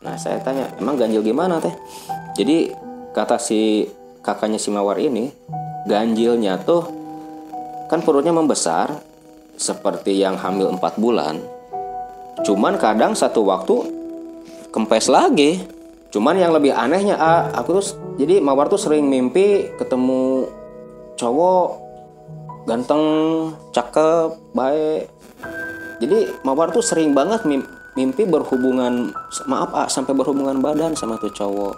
nah saya tanya emang ganjil gimana teh? Jadi kata si kakaknya si mawar ini ganjilnya tuh kan perutnya membesar seperti yang hamil 4 bulan. Cuman kadang satu waktu kempes lagi. Cuman yang lebih anehnya ah, aku tuh jadi mawar tuh sering mimpi ketemu cowok ganteng cakep baik. Jadi mawar tuh sering banget mimpi berhubungan maaf ah sampai berhubungan badan sama tuh cowok.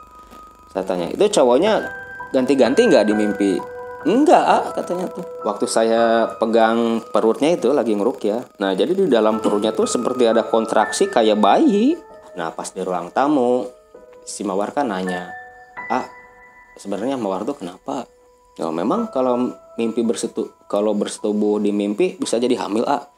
Saya tanya itu cowoknya ganti-ganti nggak di mimpi? Enggak ah katanya tuh. Waktu saya pegang perutnya itu lagi ngeruk ya. Nah jadi di dalam perutnya tuh seperti ada kontraksi kayak bayi. Nah pas di ruang tamu si mawar kan nanya ah sebenarnya mawar tuh kenapa? Ya memang kalau mimpi bersetu kalau bersetubuh di mimpi bisa jadi hamil ah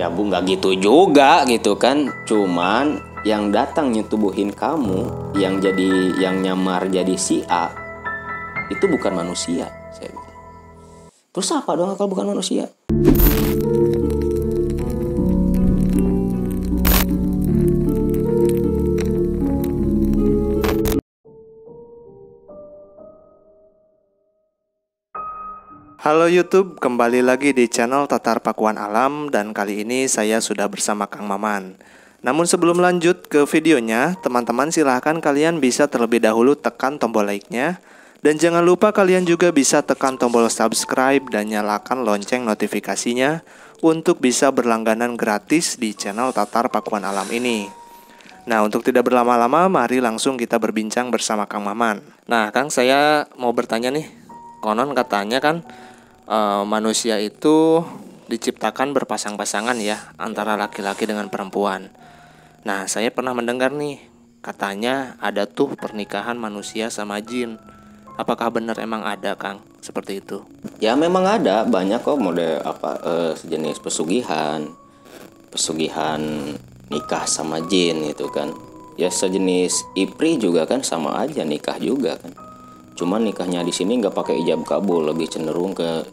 ya bu nggak gitu juga gitu kan. Cuman yang datang nyetubuhin kamu yang jadi yang nyamar jadi si A itu bukan manusia saya bilang. Terus apa dong kalau bukan manusia Halo YouTube, kembali lagi di channel Tatar Pakuan Alam dan kali ini saya sudah bersama Kang Maman. Namun sebelum lanjut ke videonya, teman-teman silahkan kalian bisa terlebih dahulu tekan tombol like-nya dan jangan lupa kalian juga bisa tekan tombol subscribe dan nyalakan lonceng notifikasinya untuk bisa berlangganan gratis di channel Tatar Pakuan Alam ini. Nah, untuk tidak berlama-lama, mari langsung kita berbincang bersama Kang Maman. Nah, Kang, saya mau bertanya nih. Konon katanya kan uh, manusia itu diciptakan berpasang-pasangan ya antara laki-laki dengan perempuan. Nah, saya pernah mendengar nih katanya ada tuh pernikahan manusia sama jin. Apakah benar emang ada, Kang? Seperti itu. Ya, memang ada banyak kok mode apa uh, sejenis pesugihan. Pesugihan nikah sama jin itu kan. Ya sejenis ipri juga kan sama aja nikah juga kan cuman nikahnya di sini nggak pakai ijab kabul lebih cenderung ke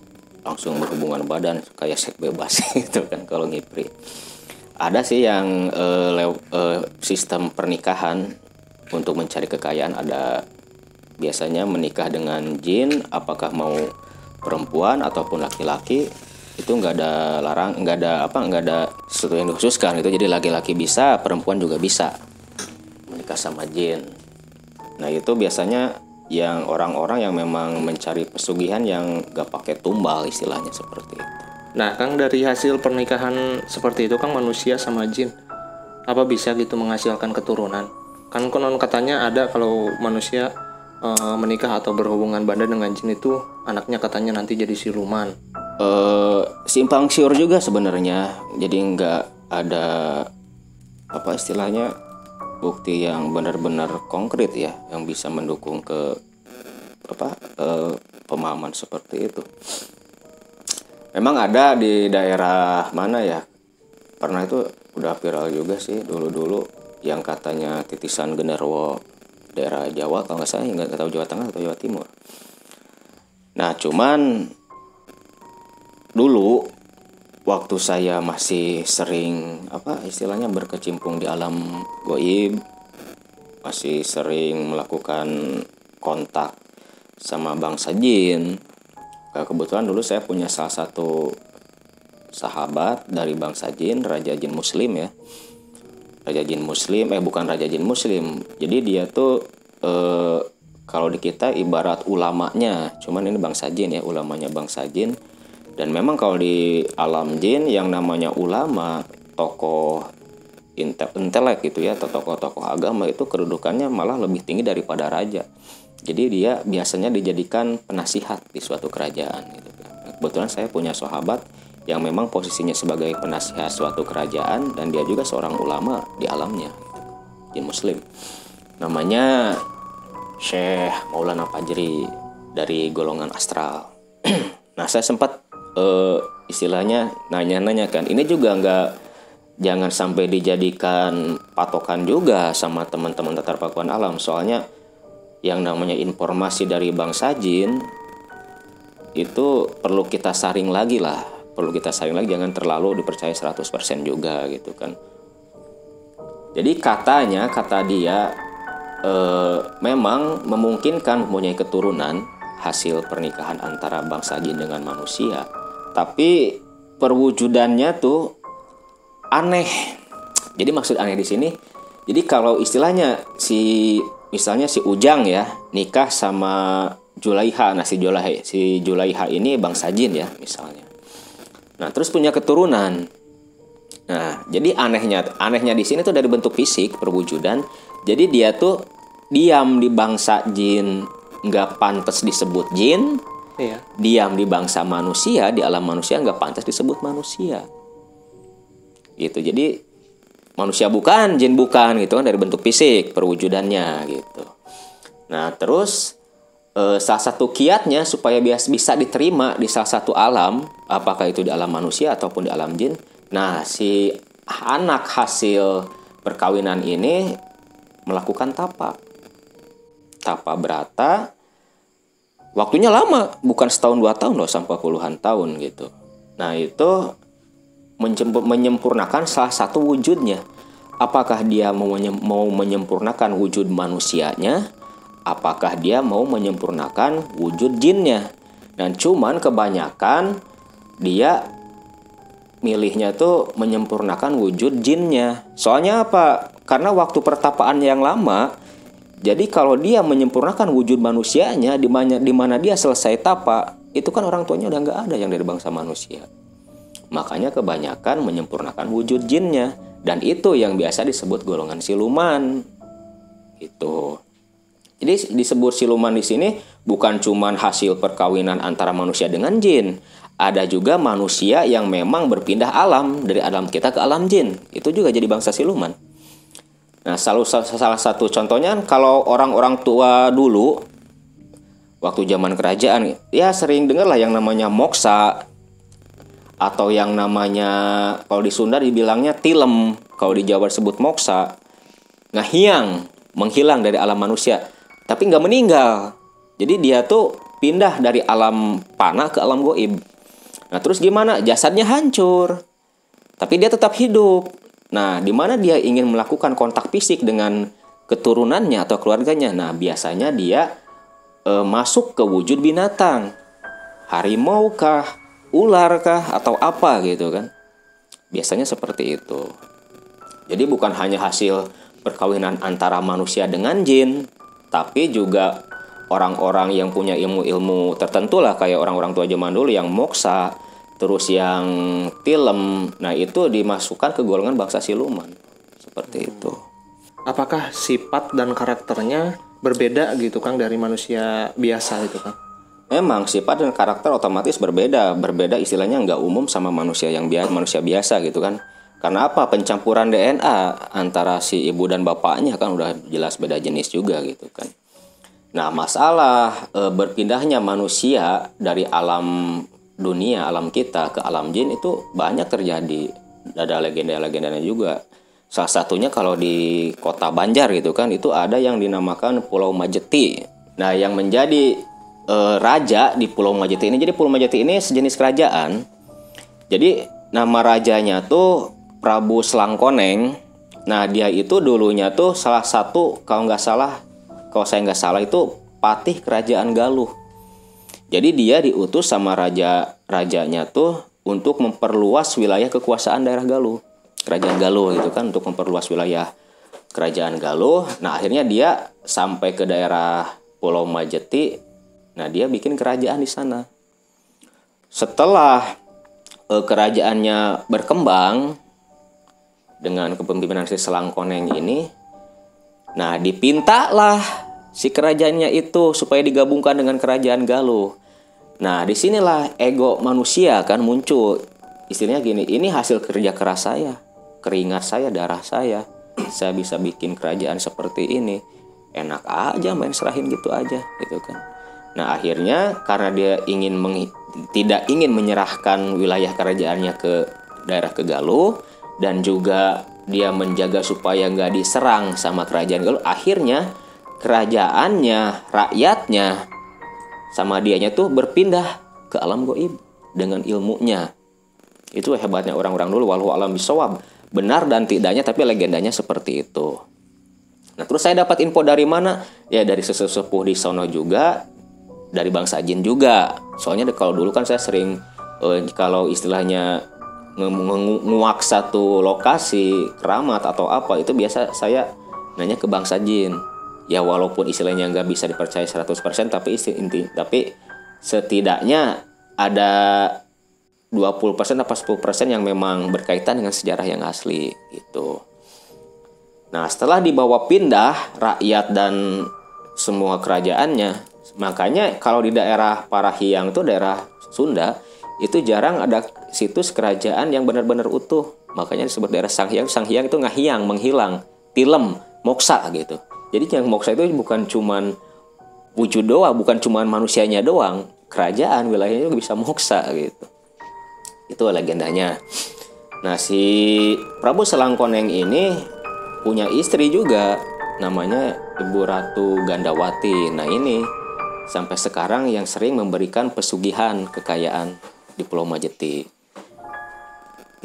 langsung berhubungan badan kayak seks bebas gitu kan kalau ngipri. Ada sih yang uh, uh, sistem pernikahan untuk mencari kekayaan ada. Biasanya menikah dengan jin apakah mau perempuan ataupun laki-laki itu nggak ada larang nggak ada apa nggak ada sesuatu yang dikhususkan itu jadi laki-laki bisa perempuan juga bisa menikah sama jin. Nah itu biasanya yang orang-orang yang memang mencari pesugihan yang gak pakai tumbal istilahnya seperti itu. Nah, Kang dari hasil pernikahan seperti itu Kang manusia sama jin apa bisa gitu menghasilkan keturunan? Kan konon katanya ada kalau manusia e, menikah atau berhubungan badan dengan jin itu anaknya katanya nanti jadi siluman. E, simpang siur juga sebenarnya. Jadi nggak ada apa istilahnya bukti yang benar-benar konkret ya yang bisa mendukung ke apa eh, pemahaman seperti itu. Memang ada di daerah mana ya? Pernah itu udah viral juga sih dulu-dulu yang katanya titisan genderwo daerah Jawa kalau nggak salah nggak tahu Jawa Tengah atau Jawa Timur. Nah cuman dulu waktu saya masih sering apa istilahnya berkecimpung di alam goib masih sering melakukan kontak sama bangsa jin. Kebetulan dulu saya punya salah satu sahabat dari bangsa jin raja jin muslim ya. Raja jin muslim eh bukan raja jin muslim. Jadi dia tuh eh, kalau di kita ibarat ulamanya. Cuman ini bangsa jin ya ulamanya bangsa jin dan memang kalau di alam jin yang namanya ulama, tokoh intelek gitu ya, atau tokoh-tokoh agama itu kedudukannya malah lebih tinggi daripada raja. Jadi dia biasanya dijadikan penasihat di suatu kerajaan gitu. Kebetulan saya punya sahabat yang memang posisinya sebagai penasihat suatu kerajaan dan dia juga seorang ulama di alamnya jin muslim namanya Syekh Maulana Fajri dari golongan astral nah saya sempat uh, istilahnya nanya-nanya kan. Ini juga nggak jangan sampai dijadikan patokan juga sama teman-teman tatar pakuan alam. Soalnya yang namanya informasi dari bangsa jin itu perlu kita saring lagi lah. Perlu kita saring lagi jangan terlalu dipercaya 100% juga gitu kan. Jadi katanya kata dia eh, memang memungkinkan mempunyai keturunan hasil pernikahan antara bangsa jin dengan manusia. Tapi perwujudannya tuh aneh. Jadi maksud aneh di sini, jadi kalau istilahnya si misalnya si Ujang ya nikah sama Julaiha, nah si Julaiha, si Julaiha ini bangsa jin ya misalnya. Nah terus punya keturunan. Nah jadi anehnya anehnya di sini tuh dari bentuk fisik perwujudan. Jadi dia tuh diam di bangsa jin nggak pantas disebut jin, Iya. diam di bangsa manusia di alam manusia nggak pantas disebut manusia. Gitu. Jadi manusia bukan jin bukan gitu kan dari bentuk fisik perwujudannya gitu. Nah terus eh, salah satu kiatnya supaya bias bisa diterima di salah satu alam apakah itu di alam manusia ataupun di alam jin nah si anak hasil perkawinan ini melakukan tapa tapa berata waktunya lama bukan setahun dua tahun loh sampai puluhan tahun gitu. Nah itu menyempurnakan salah satu wujudnya. Apakah dia mau menyempurnakan wujud manusianya? Apakah dia mau menyempurnakan wujud jinnya? Dan cuman kebanyakan dia milihnya tuh menyempurnakan wujud jinnya. Soalnya apa? Karena waktu pertapaan yang lama jadi kalau dia menyempurnakan wujud manusianya di mana di mana dia selesai tapa, itu kan orang tuanya udah nggak ada yang dari bangsa manusia. Makanya kebanyakan menyempurnakan wujud jinnya dan itu yang biasa disebut golongan siluman. Itu. Jadi disebut siluman di sini bukan cuman hasil perkawinan antara manusia dengan jin. Ada juga manusia yang memang berpindah alam dari alam kita ke alam jin. Itu juga jadi bangsa siluman. Nah, salah, salah satu contohnya kalau orang-orang tua dulu waktu zaman kerajaan ya sering dengar lah yang namanya moksa atau yang namanya kalau di Sunda dibilangnya tilem, kalau di Jawa disebut moksa. Ngahiang, menghilang dari alam manusia, tapi nggak meninggal. Jadi dia tuh pindah dari alam panah ke alam goib. Nah, terus gimana? Jasadnya hancur. Tapi dia tetap hidup. Nah, di mana dia ingin melakukan kontak fisik dengan keturunannya atau keluarganya? Nah, biasanya dia e, masuk ke wujud binatang. Harimau kah, ular kah atau apa gitu kan. Biasanya seperti itu. Jadi bukan hanya hasil perkawinan antara manusia dengan jin, tapi juga orang-orang yang punya ilmu-ilmu tertentu lah kayak orang-orang tua zaman dulu yang moksa, terus yang tilem. Nah, itu dimasukkan ke golongan bangsa siluman. Seperti itu. Apakah sifat dan karakternya berbeda gitu Kang dari manusia biasa gitu Kang? Memang sifat dan karakter otomatis berbeda. Berbeda istilahnya nggak umum sama manusia yang biasa, manusia biasa gitu kan. Karena apa? Pencampuran DNA antara si ibu dan bapaknya kan udah jelas beda jenis juga gitu kan. Nah, masalah e, berpindahnya manusia dari alam dunia, alam kita ke alam jin itu banyak terjadi. Ada legenda-legendanya juga. Salah satunya kalau di kota Banjar gitu kan, itu ada yang dinamakan Pulau Majeti. Nah, yang menjadi e, raja di Pulau Majeti ini, jadi Pulau Majeti ini sejenis kerajaan. Jadi nama rajanya tuh Prabu Selangkoneng. Nah, dia itu dulunya tuh salah satu kalau nggak salah, kalau saya nggak salah itu patih kerajaan Galuh. Jadi dia diutus sama raja rajanya tuh untuk memperluas wilayah kekuasaan daerah Galuh. Kerajaan Galuh gitu kan untuk memperluas wilayah kerajaan Galuh. Nah, akhirnya dia sampai ke daerah Pulau Majeti. Nah, dia bikin kerajaan di sana. Setelah eh, kerajaannya berkembang dengan kepemimpinan si Selangkoneng ini, nah dipintalah si kerajaannya itu supaya digabungkan dengan kerajaan Galuh. Nah, di sinilah ego manusia kan muncul. Istilahnya gini, ini hasil kerja keras saya, keringat saya, darah saya. Saya bisa bikin kerajaan seperti ini. Enak aja main serahin gitu aja, gitu kan. Nah, akhirnya karena dia ingin meng- tidak ingin menyerahkan wilayah kerajaannya ke daerah ke Galuh dan juga dia menjaga supaya nggak diserang sama kerajaan Galuh, akhirnya kerajaannya, rakyatnya. Sama dianya tuh berpindah ke alam goib dengan ilmunya. Itu hebatnya orang-orang dulu walau alam bisawab. benar dan tidaknya tapi legendanya seperti itu. Nah terus saya dapat info dari mana? Ya dari sesepuh di sono juga dari bangsa jin juga. Soalnya kalau dulu kan saya sering eh, kalau istilahnya nguak satu lokasi keramat atau apa itu biasa saya nanya ke bangsa jin ya walaupun istilahnya nggak bisa dipercaya 100% tapi inti tapi setidaknya ada 20% atau 10% yang memang berkaitan dengan sejarah yang asli gitu. Nah, setelah dibawa pindah rakyat dan semua kerajaannya, makanya kalau di daerah Parahiang itu daerah Sunda, itu jarang ada situs kerajaan yang benar-benar utuh. Makanya disebut daerah Sanghyang. Sanghyang itu ngahiang, menghilang, tilem, moksa gitu. Jadi yang moksa itu bukan cuman wujud doang, bukan cuman manusianya doang, kerajaan wilayahnya juga bisa moksa gitu. Itu legendanya. Nah, si Prabu Selangkoneng ini punya istri juga namanya Ibu Ratu Gandawati. Nah, ini sampai sekarang yang sering memberikan pesugihan kekayaan di Pulau Majeti.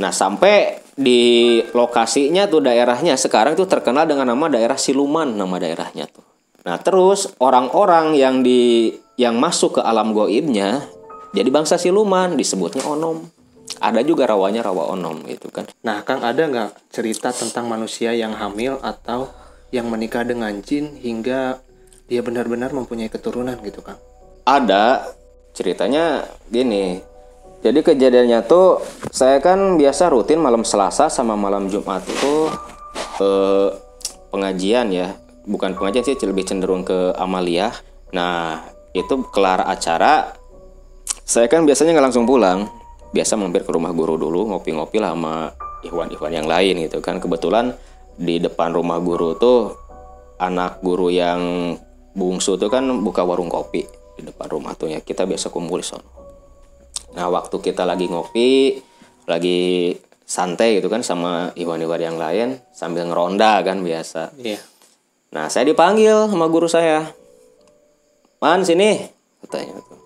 Nah, sampai di lokasinya tuh daerahnya sekarang tuh terkenal dengan nama daerah Siluman nama daerahnya tuh. Nah, terus orang-orang yang di yang masuk ke alam goibnya jadi bangsa siluman disebutnya onom. Ada juga rawanya rawa onom gitu kan. Nah kang ada nggak cerita tentang manusia yang hamil atau yang menikah dengan jin hingga dia benar-benar mempunyai keturunan gitu kang? Ada. Ceritanya gini jadi kejadiannya tuh saya kan biasa rutin malam Selasa sama malam Jumat tuh eh, pengajian ya. Bukan pengajian sih lebih cenderung ke amalia. Nah itu kelar acara. Saya kan biasanya nggak langsung pulang. Biasa mampir ke rumah guru dulu ngopi-ngopi lah sama ikhwan-ikhwan yang lain gitu kan. Kebetulan di depan rumah guru tuh anak guru yang bungsu tuh kan buka warung kopi di depan rumah tuh ya. Kita biasa kumpul di sana nah waktu kita lagi ngopi lagi santai gitu kan sama ikhwan-ikhwan yang lain sambil ngeronda kan biasa. Iya. Nah saya dipanggil sama guru saya. Man sini katanya tuh.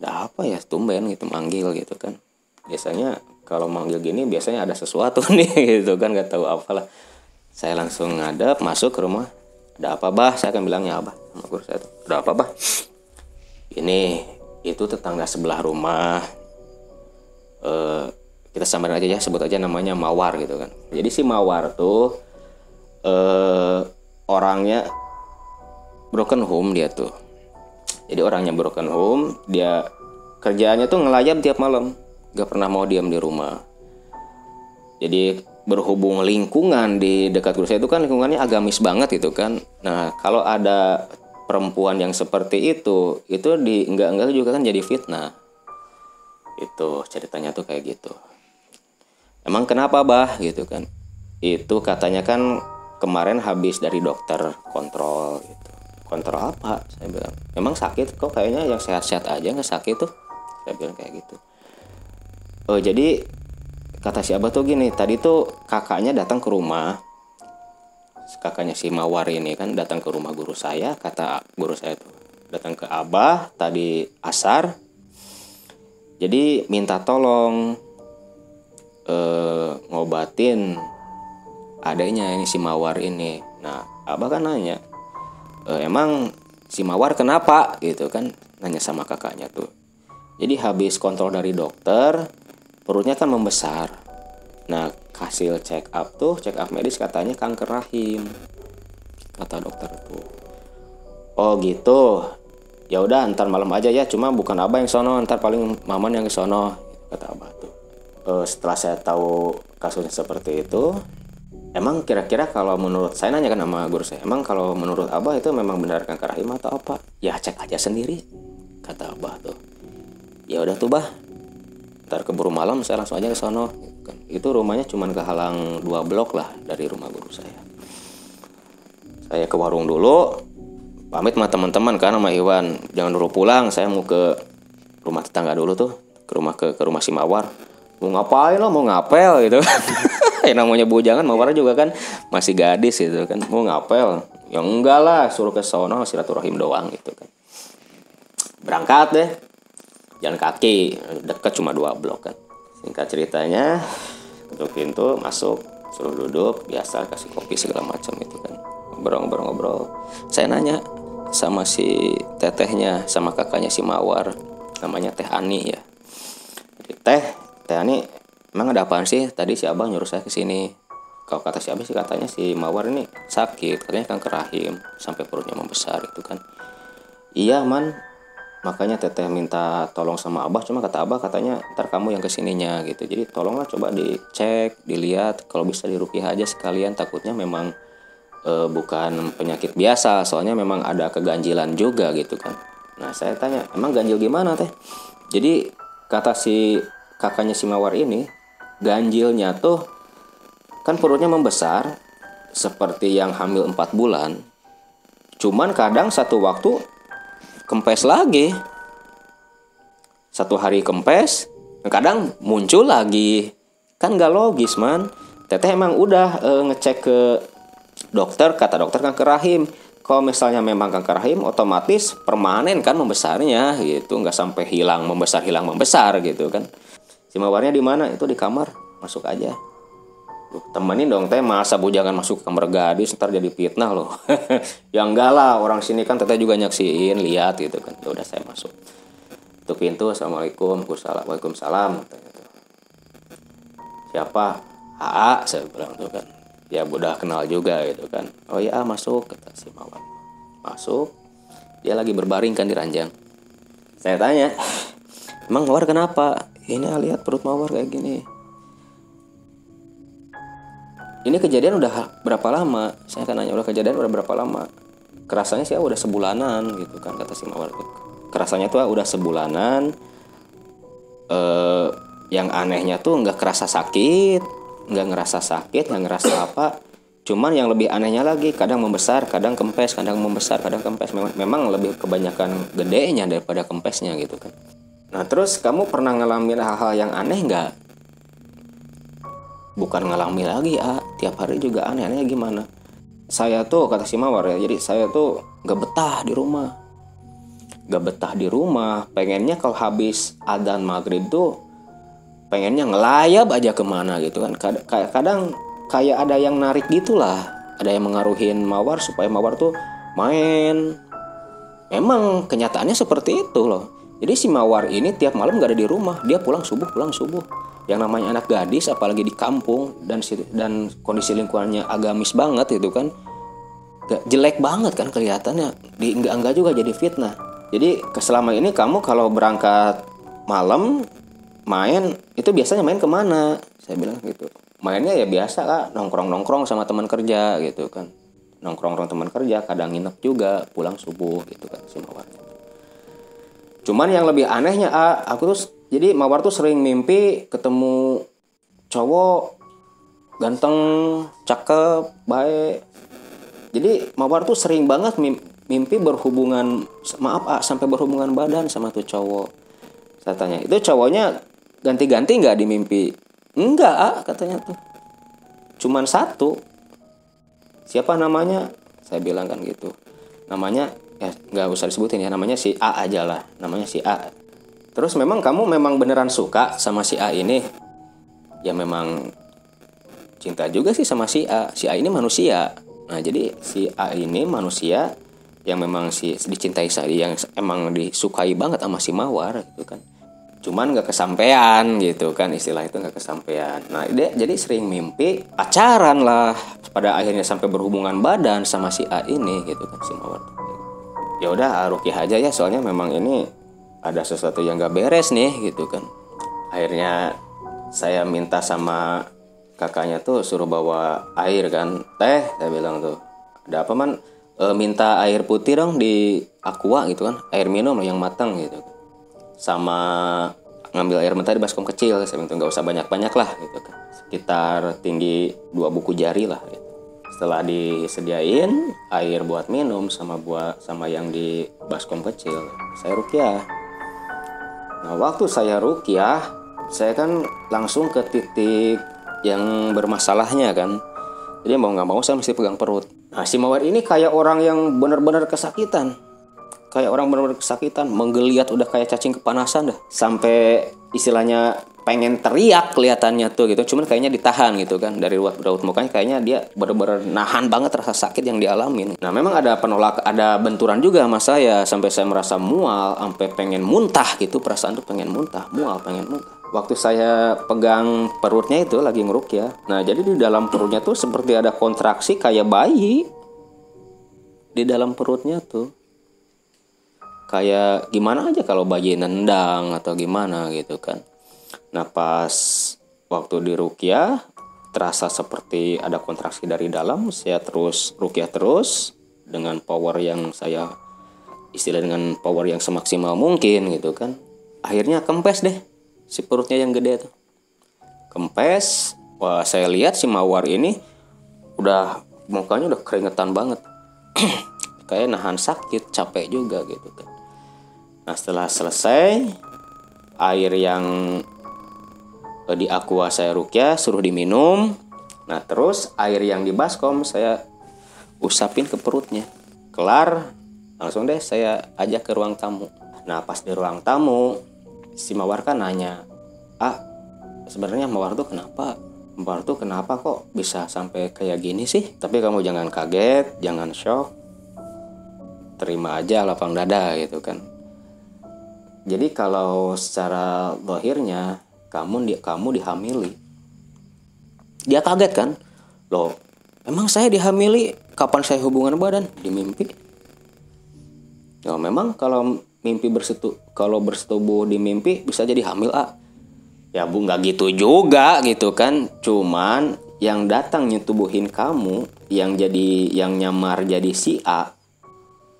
Ada apa ya tumben gitu manggil gitu kan. Biasanya kalau manggil gini biasanya ada sesuatu nih gitu kan nggak tahu apalah. Saya langsung ngadep masuk ke rumah. Ada apa bah? Saya akan bilangnya apa sama guru saya tuh. Ada apa bah? Ini itu tetangga sebelah rumah. Eh, kita samarin aja ya sebut aja namanya mawar gitu kan. Jadi si mawar tuh eh, orangnya broken home dia tuh. Jadi orangnya broken home dia kerjaannya tuh ngelayap tiap malam. Gak pernah mau diam di rumah. Jadi berhubung lingkungan di dekat saya itu kan lingkungannya agamis banget gitu kan. Nah kalau ada perempuan yang seperti itu itu di enggak enggak juga kan jadi fitnah. Itu ceritanya tuh kayak gitu. Emang kenapa bah? Gitu kan. Itu katanya kan kemarin habis dari dokter kontrol gitu. Kontrol apa? Saya bilang memang sakit? Kok kayaknya yang sehat-sehat aja nggak sakit tuh? Saya bilang kayak gitu. Oh jadi kata si abah tuh gini tadi tuh kakaknya datang ke rumah kakaknya si mawar ini kan datang ke rumah guru saya kata guru saya tuh datang ke abah tadi asar jadi minta tolong eh, ngobatin adanya ini si mawar ini. Nah abah kan nanya e, emang si Mawar kenapa? Gitu kan nanya sama kakaknya tuh. Jadi habis kontrol dari dokter perutnya kan membesar. Nah hasil check up tuh check up medis katanya kanker rahim kata dokter tuh oh gitu ya udah ntar malam aja ya cuma bukan abah yang sono ntar paling maman yang sono kata abah tuh e, setelah saya tahu kasusnya seperti itu Emang kira-kira kalau menurut saya nanya kan sama guru saya, emang kalau menurut Abah itu memang benar kanker rahim atau apa? Ya cek aja sendiri, kata Abah tuh. Ya udah tuh bah, ntar keburu malam saya langsung aja ke sono. Itu rumahnya cuma kehalang dua blok lah dari rumah guru saya. Saya ke warung dulu, pamit sama teman-teman kan sama Iwan. Jangan dulu pulang, saya mau ke rumah tetangga dulu tuh, ke rumah ke, ke rumah si Mawar. Mau ngapain lo, mau ngapel gitu. yang namanya bujangan Mawar juga kan masih gadis gitu kan mau ngapel yang enggak lah suruh ke sono silaturahim doang gitu kan berangkat deh jalan kaki deket cuma dua blok kan singkat ceritanya ketuk pintu masuk suruh duduk biasa kasih kopi segala macam itu kan. Ngobrol-ngobrol-ngobrol saya nanya sama si tetehnya sama kakaknya si Mawar namanya Teh Ani ya. Teh Teh Ani emang ada apaan sih? Tadi si abang nyuruh saya ke sini. Kalau kata si abang sih katanya si Mawar ini sakit katanya kanker rahim sampai perutnya membesar itu kan. Iya man makanya teteh minta tolong sama abah cuma kata abah katanya ntar kamu yang ke sininya gitu. Jadi tolonglah coba dicek dilihat kalau bisa dirupiah aja sekalian. Takutnya memang e, bukan penyakit biasa soalnya memang ada keganjilan juga gitu kan. Nah saya tanya emang ganjil gimana teh? Jadi kata si kakaknya si mawar ini ganjilnya tuh kan perutnya membesar seperti yang hamil 4 bulan. Cuman kadang satu waktu kempes lagi. Satu hari kempes kadang muncul lagi. Kan gak logis man. Teteh emang udah e, ngecek ke dokter kata dokter kanker rahim. Kalau misalnya memang kanker rahim otomatis permanen kan membesarnya gitu. Nggak sampai hilang membesar hilang membesar gitu kan. Si mawarnya di mana? Itu di kamar. Masuk aja temenin dong teh masa bujangan masuk ke kamar gadis ntar jadi fitnah loh. Ya enggak lah orang sini kan teteh juga nyaksiin lihat gitu kan. Ya udah saya masuk. Itu pintu assalamualaikum waalaikumsalam gitu. siapa? AA saya bilang tuh kan. Ya udah kenal juga gitu kan. Oh iya masuk kata si mawar masuk. Dia lagi berbaring kan di ranjang. Saya tanya emang mawar kenapa? Ini lihat perut mawar kayak gini ini kejadian udah berapa lama? Saya kan nanya udah kejadian udah berapa lama? Kerasanya sih udah sebulanan gitu kan kata si mawar kerasanya tuh udah sebulanan. Eh, yang anehnya tuh nggak kerasa sakit nggak ngerasa sakit nggak ngerasa apa. Cuman yang lebih anehnya lagi kadang membesar kadang kempes kadang membesar kadang kempes. Memang, memang lebih kebanyakan gedenya daripada kempesnya gitu kan. Nah terus kamu pernah ngalamin hal-hal yang aneh nggak bukan ngalami lagi ah tiap hari juga aneh-aneh gimana. Saya tuh kata si mawar ya jadi saya tuh gak betah di rumah. Gak betah di rumah pengennya kalau habis adan maghrib tuh pengennya ngelayap aja ke mana gitu kan. Kadang, kadang kayak ada yang narik gitulah. Ada yang mengaruhin mawar supaya mawar tuh main. Memang kenyataannya seperti itu loh. Jadi si mawar ini tiap malam gak ada di rumah. Dia pulang subuh pulang subuh yang namanya anak gadis apalagi di kampung dan dan kondisi lingkungannya agamis banget itu kan gak jelek banget kan kelihatannya. Di enggak enggak juga jadi fitnah. Jadi selama ini kamu kalau berangkat malam main itu biasanya main ke mana? Saya bilang gitu. Mainnya ya biasa kak nongkrong nongkrong sama teman kerja gitu kan. Nongkrong nongkrong teman kerja kadang nginep juga pulang subuh gitu kan si cuman yang lebih anehnya aku tuh jadi Mawar tuh sering mimpi ketemu cowok ganteng, cakep, baik. Jadi Mawar tuh sering banget mimpi berhubungan maaf ah, sampai berhubungan badan sama tuh cowok. Saya tanya, itu cowoknya ganti-ganti nggak di mimpi? Enggak, ah, katanya tuh. Cuman satu. Siapa namanya? Saya bilang kan gitu. Namanya ya nggak usah disebutin ya, namanya si A aja lah. Namanya si A Terus memang kamu memang beneran suka sama si A ini? Ya memang cinta juga sih sama si A. Si A ini manusia. Nah jadi si A ini manusia yang memang si dicintai saya yang emang disukai banget sama si Mawar gitu kan. Cuman gak kesampaian gitu kan istilah itu gak kesampaian. Nah dia jadi sering mimpi pacaran lah pada akhirnya sampai berhubungan badan sama si A ini gitu kan si Mawar. Ya udah Rukiah aja ya soalnya memang ini ada sesuatu yang gak beres nih gitu kan. Akhirnya saya minta sama kakaknya tuh suruh bawa air kan. Teh saya bilang tuh ada apa man? E, minta air putih dong di aqua gitu kan. Air minum yang matang gitu. Sama ngambil air mentah di baskom kecil saya bilang nggak usah banyak banyak lah gitu kan. Sekitar tinggi dua buku jari lah gitu. setelah disediain air buat minum sama buat sama yang di baskom kecil saya rukyah Nah, waktu saya rukyah, saya kan langsung ke titik yang bermasalahnya kan. Jadi mau nggak mau saya mesti pegang perut. Nah, si Mawar ini kayak orang yang benar-benar kesakitan. Kayak orang benar-benar kesakitan, menggeliat udah kayak cacing kepanasan dah. Sampai istilahnya pengen teriak kelihatannya tuh gitu. Cuman kayaknya ditahan gitu kan dari raut raut mukanya. Kayaknya dia bener-bener nahan banget rasa sakit yang dialamin. Nah memang ada penolak ada benturan juga sama saya. Sampai saya merasa mual sampai pengen muntah gitu. Perasaan tuh pengen muntah mual pengen muntah. Waktu saya pegang perutnya itu lagi ngeruk ya. Nah jadi di dalam perutnya tuh seperti ada kontraksi kayak bayi. Di dalam perutnya tuh. Kayak gimana aja kalau bayi nendang atau gimana gitu kan Nah pas waktu di Rukia terasa seperti ada kontraksi dari dalam, saya terus Rukia terus dengan power yang saya istilah dengan power yang semaksimal mungkin gitu kan. Akhirnya kempes deh si perutnya yang gede tuh. Kempes, wah saya lihat si Mawar ini udah mukanya udah keringetan banget. Kayak nahan sakit, capek juga gitu kan. Nah setelah selesai air yang di aqua saya rukyah suruh diminum. Nah terus air yang di baskom saya usapin ke perutnya. Kelar langsung deh saya ajak ke ruang tamu. Nah pas di ruang tamu si mawar kan nanya ah sebenarnya mawar tuh kenapa? Mawar tuh kenapa kok bisa sampai kayak gini sih? Tapi kamu jangan kaget jangan shock. Terima aja lapang dada gitu kan. Jadi kalau secara lahirnya kamu di kamu dihamili. Dia kaget kan? Loh emang saya dihamili? Kapan saya hubungan badan? Di mimpi. Ya memang kalau mimpi bersetu kalau bersetubuh di mimpi bisa jadi hamil ah ya bu nggak gitu juga gitu kan? Cuman yang datang nyetubuhin kamu yang jadi yang nyamar jadi si A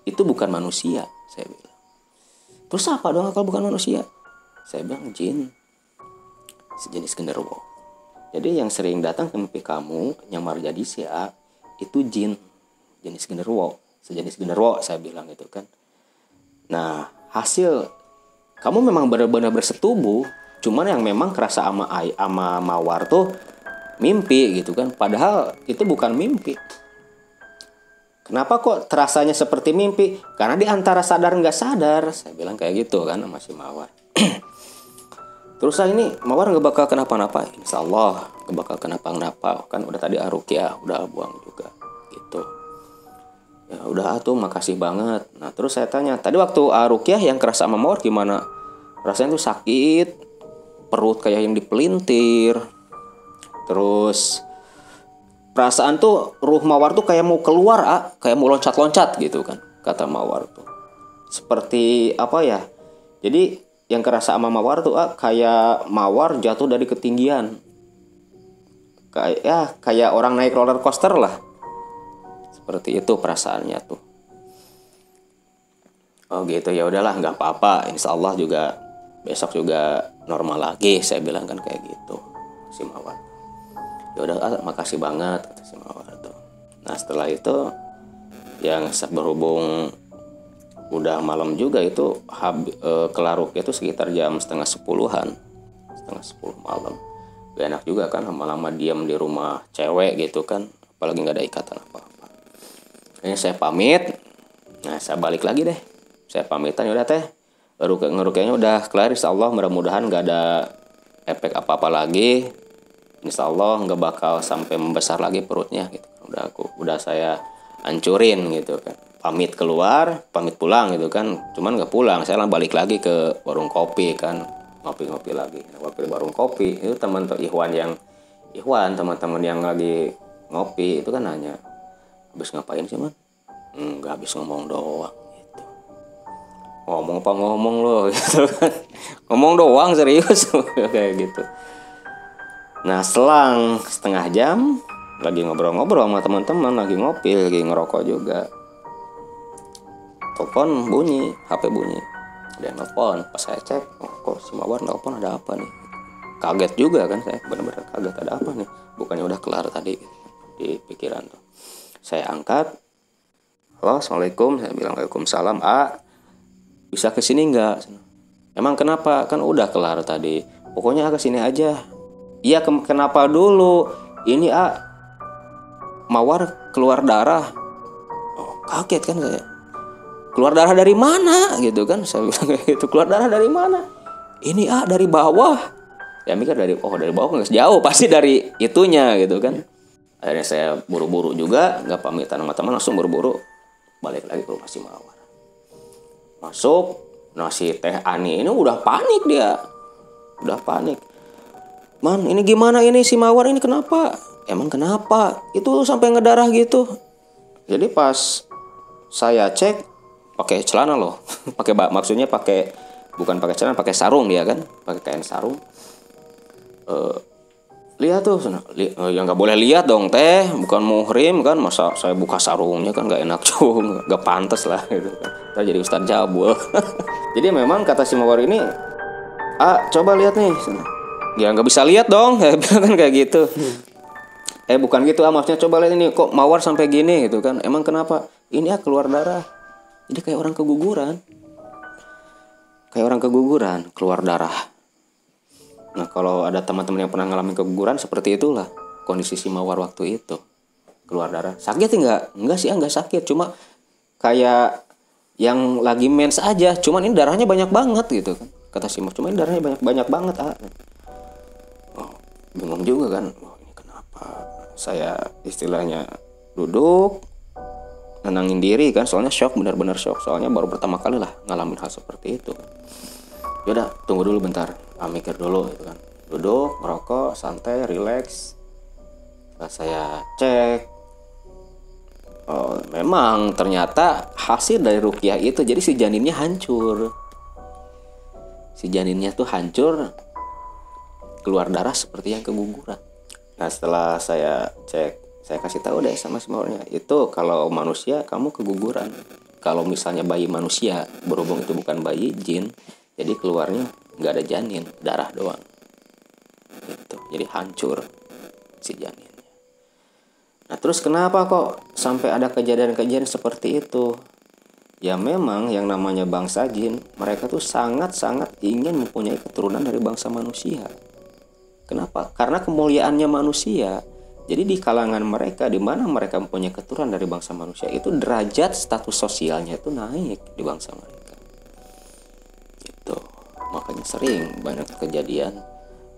itu bukan manusia saya bilang. Terus apa dong kalau bukan manusia? Saya bilang jin sejenis genderuwo. Jadi yang sering datang ke mimpi kamu nyamar jadi si A itu jin jenis genderuwo, sejenis genderuwo saya bilang itu kan. Nah, hasil kamu memang benar-benar bersetubuh, cuman yang memang kerasa ama ama mawar tuh mimpi gitu kan. Padahal itu bukan mimpi. Kenapa kok terasanya seperti mimpi? Karena di antara sadar nggak sadar, saya bilang kayak gitu kan sama si mawar. Terus saya ini mawar nggak bakal kenapa-napa, insya Allah nggak bakal kenapa-napa. Kan udah tadi ya udah buang juga gitu. Ya udah tuh makasih banget. Nah terus saya tanya, tadi waktu ya yang kerasa sama mawar gimana? Rasanya tuh sakit, perut kayak yang dipelintir. Terus perasaan tuh ruh mawar tuh kayak mau keluar, ah, kayak mau loncat-loncat gitu kan, kata mawar tuh. Seperti apa ya? Jadi yang kerasa sama mawar tuh ah, kayak mawar jatuh dari ketinggian. Kayak ya kayak orang naik roller coaster lah. Seperti itu perasaannya tuh. Oh gitu. Ya udahlah nggak apa-apa. Insya Allah juga besok juga normal lagi saya bilang kan kayak gitu si mawar. Ya udah ah, makasih banget kata si mawar tuh. Nah setelah itu yang berhubung udah malam juga itu hab, e, kelaruk itu sekitar jam setengah sepuluhan. Setengah sepuluh malam. Gak enak juga kan lama-lama diam di rumah cewek gitu kan apalagi nggak ada ikatan apa-apa. Ini saya pamit. Nah saya balik lagi deh. Saya pamitan udah teh. Ngeruk udah kelar insya Allah mudah-mudahan nggak ada efek apa-apa lagi. Insya Allah nggak bakal sampai membesar lagi perutnya gitu. Udah aku udah saya hancurin gitu kan pamit keluar pamit pulang gitu kan. Cuman nggak pulang saya balik lagi ke warung kopi kan. Ngopi-ngopi lagi waktu di warung kopi. Itu teman Ikhwan yang Ikhwan teman-teman yang lagi ngopi itu kan nanya habis ngapain sih man nggak habis ngomong doang gitu. Ngomong apa ngomong lo gitu kan. Ngomong doang serius? Kayak gitu. Nah selang setengah jam lagi ngobrol-ngobrol sama teman-teman lagi ngopi lagi ngerokok juga telepon bunyi HP bunyi. Yang nelfon pas saya cek oh, kok si mawar nelfon ada apa nih? Kaget juga kan saya benar-benar kaget ada apa nih? Bukannya udah kelar tadi di pikiran tuh. Saya angkat halo assalamualaikum. Saya bilang waalaikumsalam a. Bisa ke sini nggak? Emang kenapa? Kan udah kelar tadi. Pokoknya ke sini aja. Iya ke kenapa dulu? Ini a. Mawar keluar darah. Oh, kaget kan saya keluar darah dari mana? Gitu kan. Saya bilang gitu keluar darah dari mana? Ini ah dari bawah. Ya mikir dari oh dari bawah nggak jauh pasti dari itunya gitu kan. Akhirnya saya buru-buru juga nggak pamitan sama teman langsung buru-buru balik lagi ke rumah si mawar. Masuk nasi teh ani ini udah panik dia. Udah panik. Man ini gimana ini si mawar ini kenapa? Emang kenapa? Itu sampai ngedarah gitu. Jadi pas saya cek pakai celana loh. Pakai maksudnya pakai bukan pakai celana pakai sarung dia kan pakai kain sarung. Uh, lihat tuh li, uh, ya nggak boleh lihat dong teh bukan muhrim kan masa saya buka sarungnya kan nggak enak juga nggak pantas lah gitu kan. Jadi ustadz jabul. Jadi memang kata si mawar ini ah coba lihat nih ya nggak bisa lihat dong ya kan kayak gitu. Eh bukan gitu ah maksudnya coba lihat ini kok mawar sampai gini gitu kan. Emang kenapa? Ini ya keluar darah jadi kayak orang keguguran. Kayak orang keguguran keluar darah. Nah kalau ada teman-teman yang pernah ngalamin keguguran seperti itulah kondisi si mawar waktu itu. Keluar darah. Sakit enggak enggak sih enggak sakit. Cuma kayak yang lagi mens aja. Cuman ini darahnya banyak banget gitu kan kata si mawar. Cuma ini darahnya banyak banyak banget ah. Oh, bingung juga kan. Oh, ini kenapa? Saya istilahnya duduk nenangin diri kan soalnya shock benar-benar shock. Soalnya baru pertama kali lah ngalamin hal seperti itu. Yaudah tunggu dulu bentar. Ah, mikir dulu gitu kan. Duduk merokok santai relax. Nah, saya cek oh, memang ternyata hasil dari rukiah itu jadi si janinnya hancur. Si janinnya tuh hancur keluar darah seperti yang keguguran. Nah setelah saya cek saya kasih tahu deh sama semuanya. Itu kalau manusia kamu keguguran. Kalau misalnya bayi manusia berhubung itu bukan bayi jin jadi keluarnya nggak ada janin darah doang. Itu jadi hancur si janinnya. Nah terus kenapa kok sampai ada kejadian-kejadian seperti itu? Ya memang yang namanya bangsa jin mereka tuh sangat-sangat ingin mempunyai keturunan dari bangsa manusia. Kenapa? Karena kemuliaannya manusia jadi di kalangan mereka di mana mereka mempunyai keturunan dari bangsa manusia itu derajat status sosialnya itu naik di bangsa mereka. Itu makanya sering banyak kejadian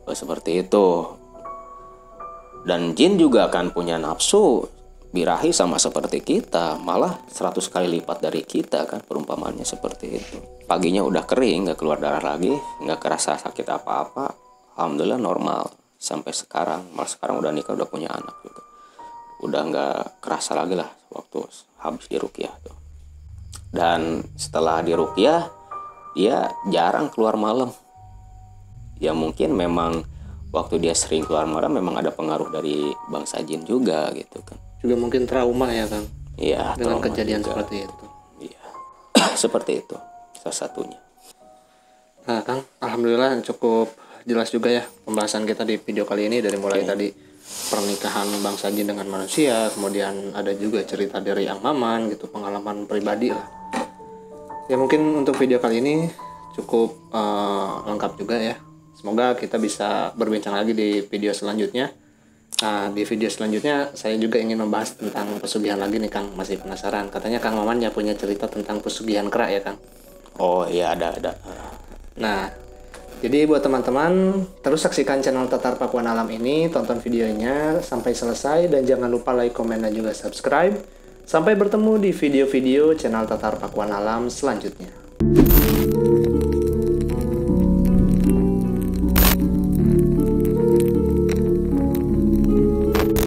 oh, seperti itu. Dan jin juga akan punya nafsu birahi sama seperti kita, malah 100 kali lipat dari kita kan perumpamannya seperti itu. Paginya udah kering, nggak keluar darah lagi, nggak kerasa sakit apa-apa, alhamdulillah normal sampai sekarang malah sekarang udah nikah udah punya anak juga. Udah nggak kerasa lagi lah waktu habis di rukiah tuh. Dan setelah di rukiah dia jarang keluar malam. Ya mungkin memang waktu dia sering keluar malam memang ada pengaruh dari bangsa jin juga gitu kan. Juga mungkin trauma ya kan iya dengan kejadian juga. seperti itu. Iya. Seperti itu salah satunya. Nah kang alhamdulillah cukup jelas juga ya pembahasan kita di video kali ini dari mulai okay. tadi pernikahan bangsa jin dengan manusia, kemudian ada juga cerita dari Ang Maman gitu, pengalaman pribadi lah. Ya mungkin untuk video kali ini cukup uh, lengkap juga ya. Semoga kita bisa berbincang lagi di video selanjutnya. Nah, di video selanjutnya saya juga ingin membahas tentang pesugihan lagi nih Kang, masih penasaran. Katanya Kang Maman ya punya cerita tentang pesugihan kerak ya Kang. Oh iya ada ada. Nah, jadi buat teman-teman, terus saksikan channel Tatar Pakuan Alam ini, tonton videonya sampai selesai dan jangan lupa like, komen, dan juga subscribe. Sampai bertemu di video-video channel Tatar Pakuan Alam selanjutnya.